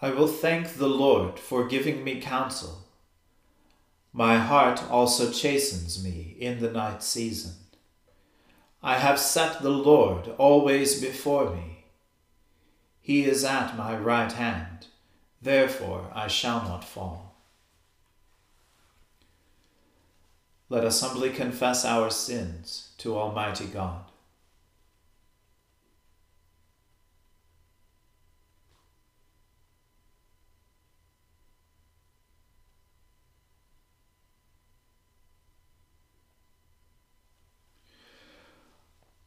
I will thank the Lord for giving me counsel. My heart also chastens me in the night season. I have set the Lord always before me. He is at my right hand, therefore I shall not fall. Let us humbly confess our sins to Almighty God.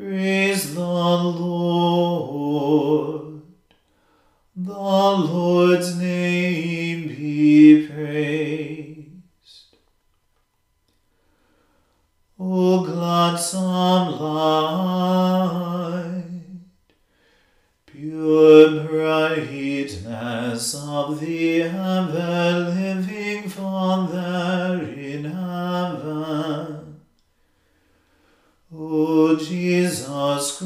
Praise the Lord. The Lord's name be praised. O gladsome light, pure brightness of the ever-living Father in heaven, O Jesus Christ,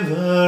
O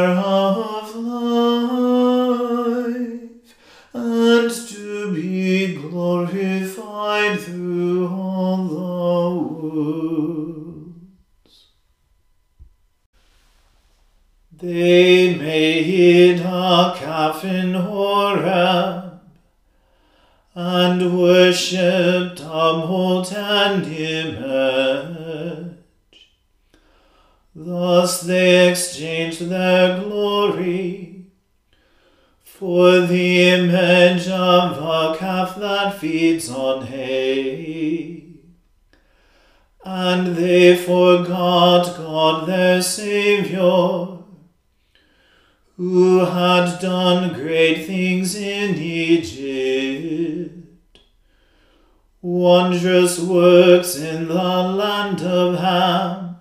wondrous works in the land of Ham,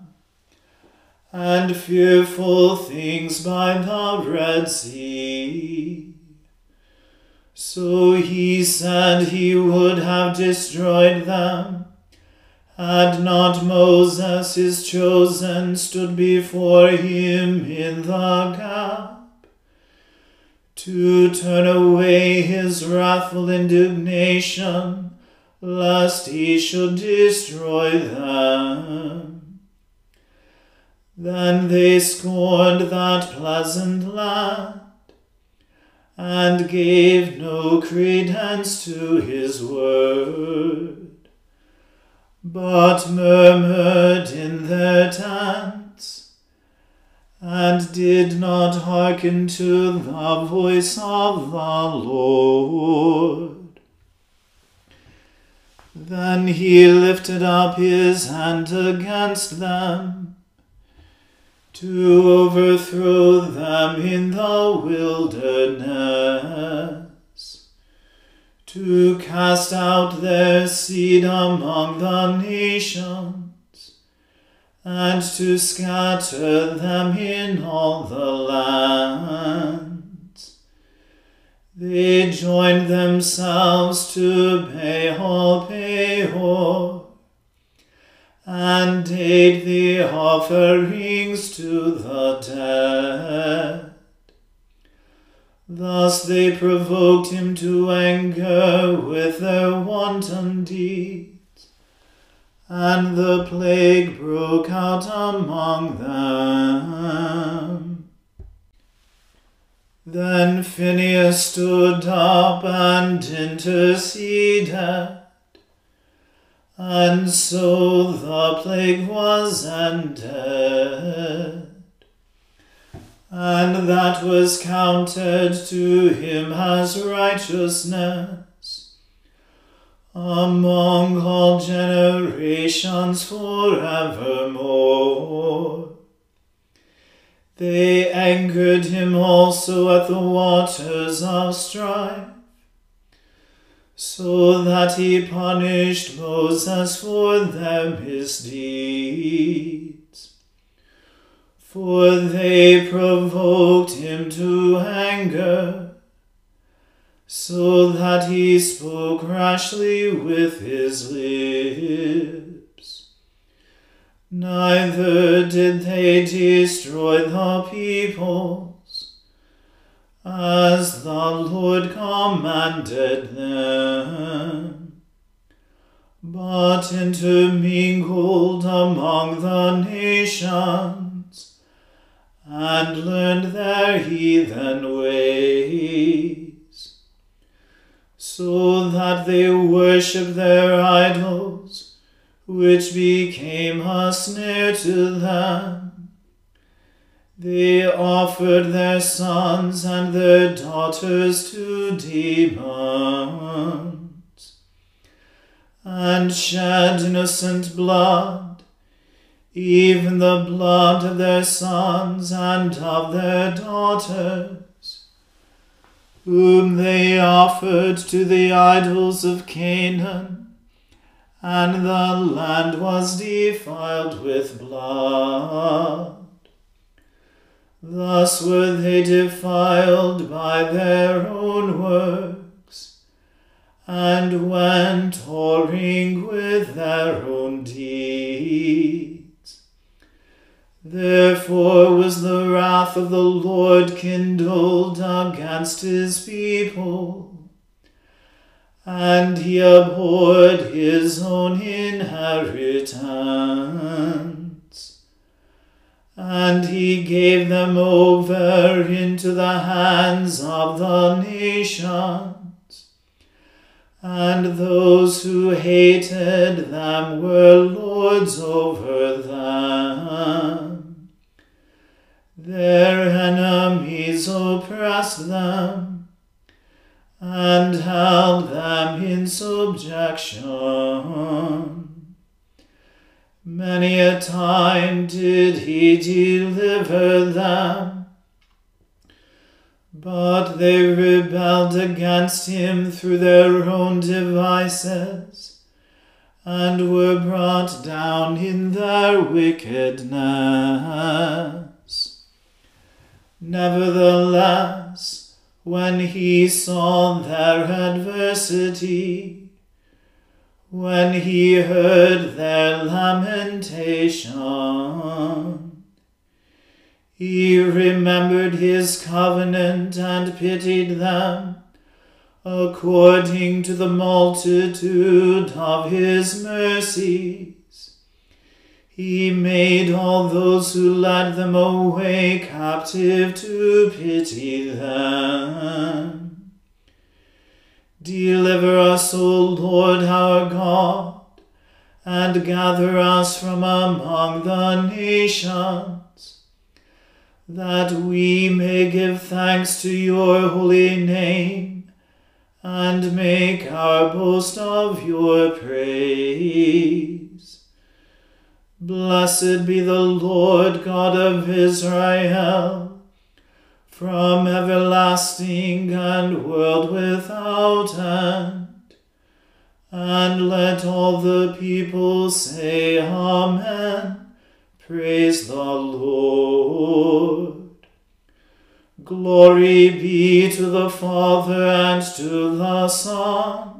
and fearful things by the Red Sea. So he said he would have destroyed them, had not Moses his chosen stood before him in the gap, to turn away his wrathful indignation, lest he should destroy them. Then they scorned that pleasant land and gave no credence to his word, but murmured in their tents, and did not hearken to the voice of the Lord. Then he lifted up his hand against them to overthrow them in the wilderness, to cast out their seed among the nations, and to scatter them in all the lands. They joined themselves to Baal Peor and ate the offerings to the dead. Thus they provoked him to anger with their wanton deeds, and the plague broke out among them. Then Phinehas stood up and interceded and so the plague was ended. And that was counted to him as righteousness among all generations forevermore. They angered him also at the waters of strife so that he punished Moses for their misdeeds. For they provoked him to anger, so that he spoke rashly with his lips. Neither did they destroy the peoples, as the Lord commanded them, but intermingled among the nations, and learned their heathen ways, so that they worshipped their idols, which became a snare to them. They offered their sons and their daughters to demons, and shed innocent blood, even the blood of their sons and of their daughters, whom they offered to the idols of Canaan, and the land was defiled with blood. Thus were they defiled by their own works, and went whoring with their own deeds. Therefore was the wrath of the Lord kindled against his people, and he abhorred his own inheritance and he gave them over into the hands of the nations. And those who hated them were lords over them. Their enemies oppressed them, and held them in subjection. Many a time did he deliver them, but they rebelled against him through their own devices, and were brought down in their wickedness. Nevertheless, when he saw their adversity, when he heard their lamentation. He remembered his covenant and pitied them, according to the multitude of his mercy. He made all those who led them away captive to pity them. Deliver us, O Lord our God, and gather us from among the nations, that we may give thanks to your holy name, and make our boast of your praise. Blessed be the Lord God of Israel, from everlasting and world without end. And let all the people say, Amen. Praise the Lord. Glory be to the Father and to the Son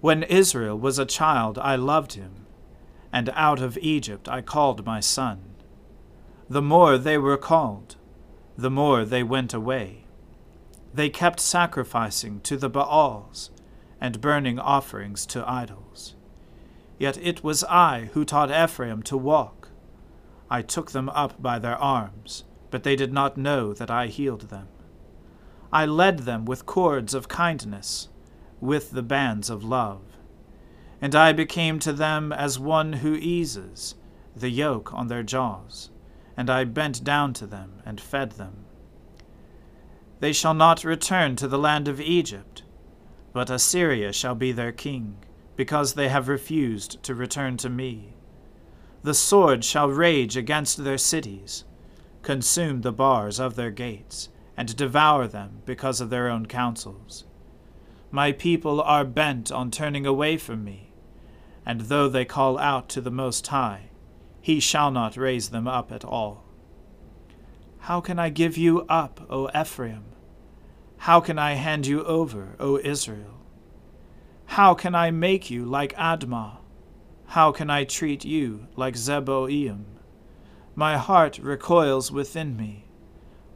When Israel was a child, I loved him, and out of Egypt I called my son. The more they were called, the more they went away. They kept sacrificing to the Baals and burning offerings to idols. Yet it was I who taught Ephraim to walk. I took them up by their arms, but they did not know that I healed them. I led them with cords of kindness with the bands of love. And I became to them as one who eases the yoke on their jaws, and I bent down to them and fed them. They shall not return to the land of Egypt, but Assyria shall be their king, because they have refused to return to me. The sword shall rage against their cities, consume the bars of their gates, and devour them because of their own counsels. My people are bent on turning away from me, and though they call out to the Most High, he shall not raise them up at all. How can I give you up, O Ephraim? How can I hand you over, O Israel? How can I make you like Admah? How can I treat you like Zeboim? My heart recoils within me.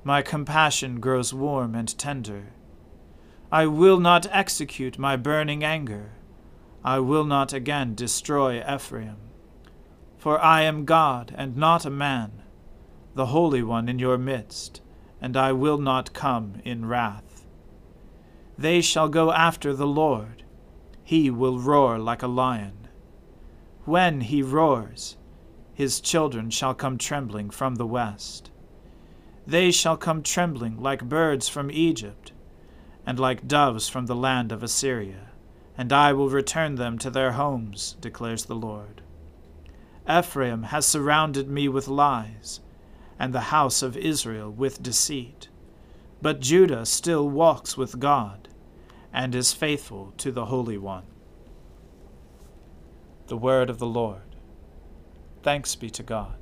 My compassion grows warm and tender I will not execute my burning anger. I will not again destroy Ephraim. For I am God and not a man, the Holy One in your midst, and I will not come in wrath. They shall go after the Lord. He will roar like a lion. When he roars, his children shall come trembling from the west. They shall come trembling like birds from Egypt and like doves from the land of Assyria, and I will return them to their homes, declares the Lord. Ephraim has surrounded me with lies, and the house of Israel with deceit. But Judah still walks with God, and is faithful to the Holy One. The Word of the Lord. Thanks be to God.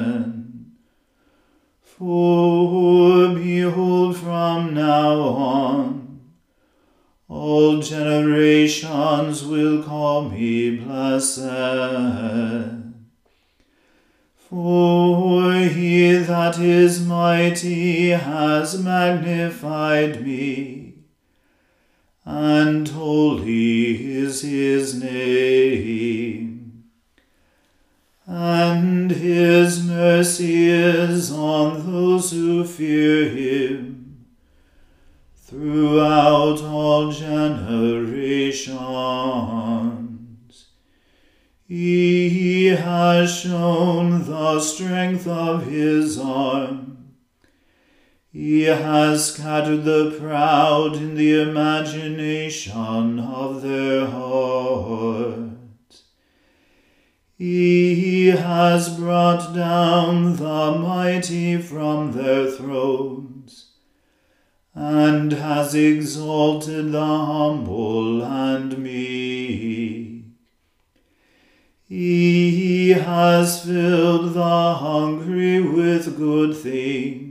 Magnified of their hearts. He has brought down the mighty from their thrones, and has exalted the humble and meek. He has filled the hungry with good things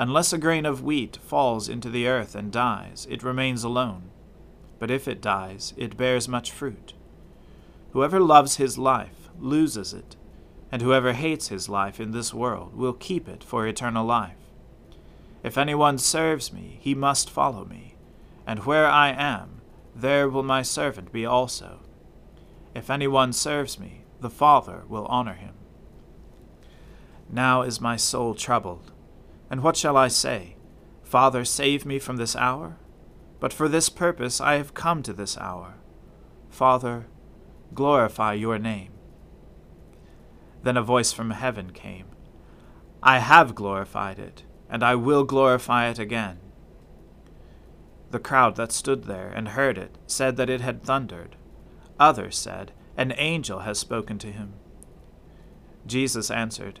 unless a grain of wheat falls into the earth and dies, it remains alone. But if it dies, it bears much fruit. Whoever loves his life loses it, and whoever hates his life in this world will keep it for eternal life. If anyone serves me, he must follow me, and where I am, there will my servant be also. If anyone serves me, the Father will honor him. Now is my soul troubled. And what shall I say? Father, save me from this hour? But for this purpose I have come to this hour. Father, glorify your name. Then a voice from heaven came I have glorified it, and I will glorify it again. The crowd that stood there and heard it said that it had thundered. Others said, An angel has spoken to him. Jesus answered,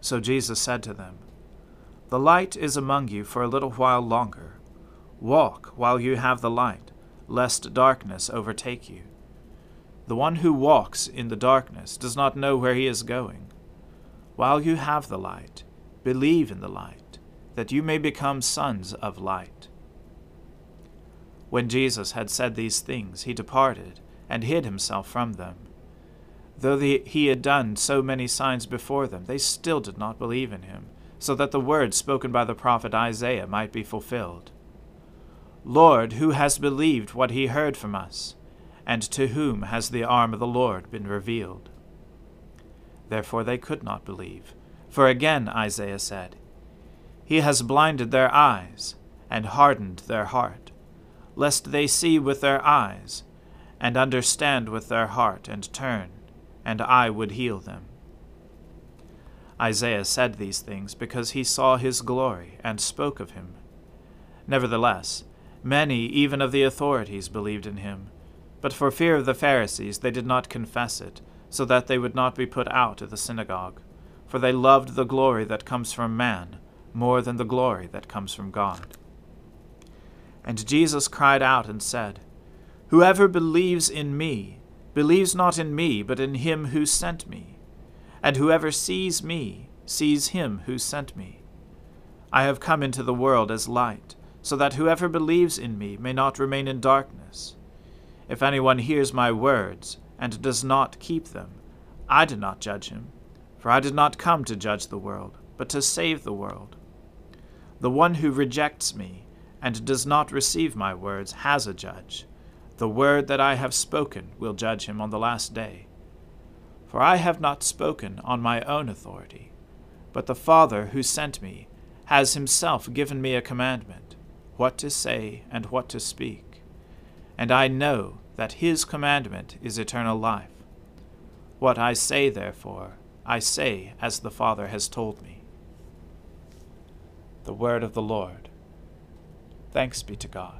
So Jesus said to them, The light is among you for a little while longer. Walk while you have the light, lest darkness overtake you. The one who walks in the darkness does not know where he is going. While you have the light, believe in the light, that you may become sons of light. When Jesus had said these things, he departed and hid himself from them. Though the, he had done so many signs before them, they still did not believe in him, so that the word spoken by the prophet Isaiah might be fulfilled. Lord, who has believed what he heard from us, and to whom has the arm of the Lord been revealed? Therefore they could not believe, for again Isaiah said, He has blinded their eyes, and hardened their heart, lest they see with their eyes, and understand with their heart, and turn, and I would heal them. Isaiah said these things because he saw his glory and spoke of him. Nevertheless, many even of the authorities believed in him, but for fear of the Pharisees they did not confess it, so that they would not be put out of the synagogue. For they loved the glory that comes from man more than the glory that comes from God. And Jesus cried out and said, Whoever believes in me, believes not in me, but in him who sent me and whoever sees me sees him who sent me. I have come into the world as light, so that whoever believes in me may not remain in darkness. If anyone hears my words and does not keep them, I do not judge him, for I did not come to judge the world, but to save the world. The one who rejects me and does not receive my words has a judge. The word that I have spoken will judge him on the last day. For I have not spoken on my own authority, but the Father who sent me has himself given me a commandment, what to say and what to speak. And I know that his commandment is eternal life. What I say, therefore, I say as the Father has told me. The word of the Lord. Thanks be to God.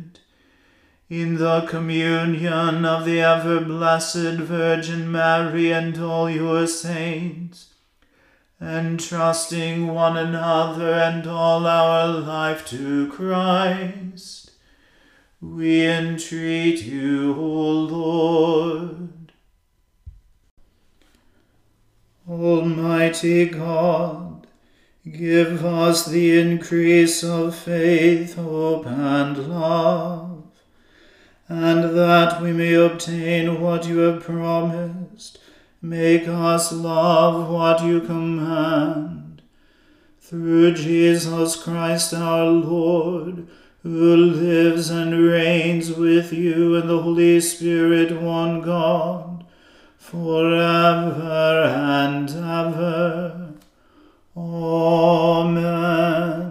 in the communion of the ever blessed Virgin Mary and all your saints, entrusting one another and all our life to Christ we entreat you, O Lord. Almighty God, give us the increase of faith, hope, and love, and that we may obtain what you have promised, make us love what you command. Through Jesus Christ our Lord, who lives and reigns with you in the Holy Spirit, one God, forever and ever. Amen.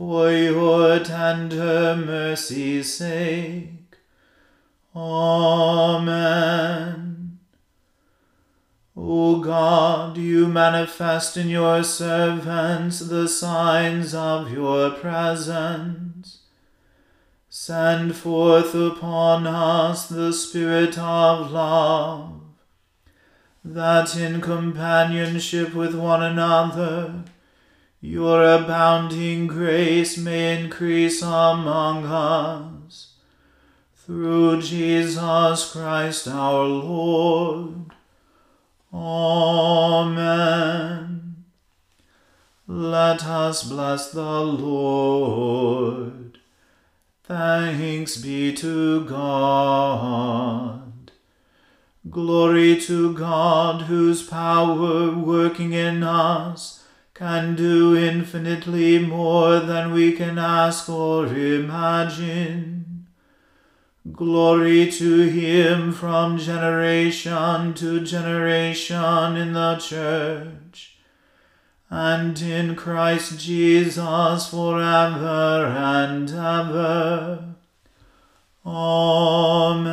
For your tender mercy's sake. Amen. O God, you manifest in your servants the signs of your presence. Send forth upon us the Spirit of love, that in companionship with one another your abounding grace may increase among us. Through Jesus Christ our Lord. Amen. Let us bless the Lord. Thanks be to God. Glory to God, whose power working in us can do infinitely more than we can ask or imagine. Glory to him from generation to generation in the church, and in Christ Jesus forever and ever. Amen.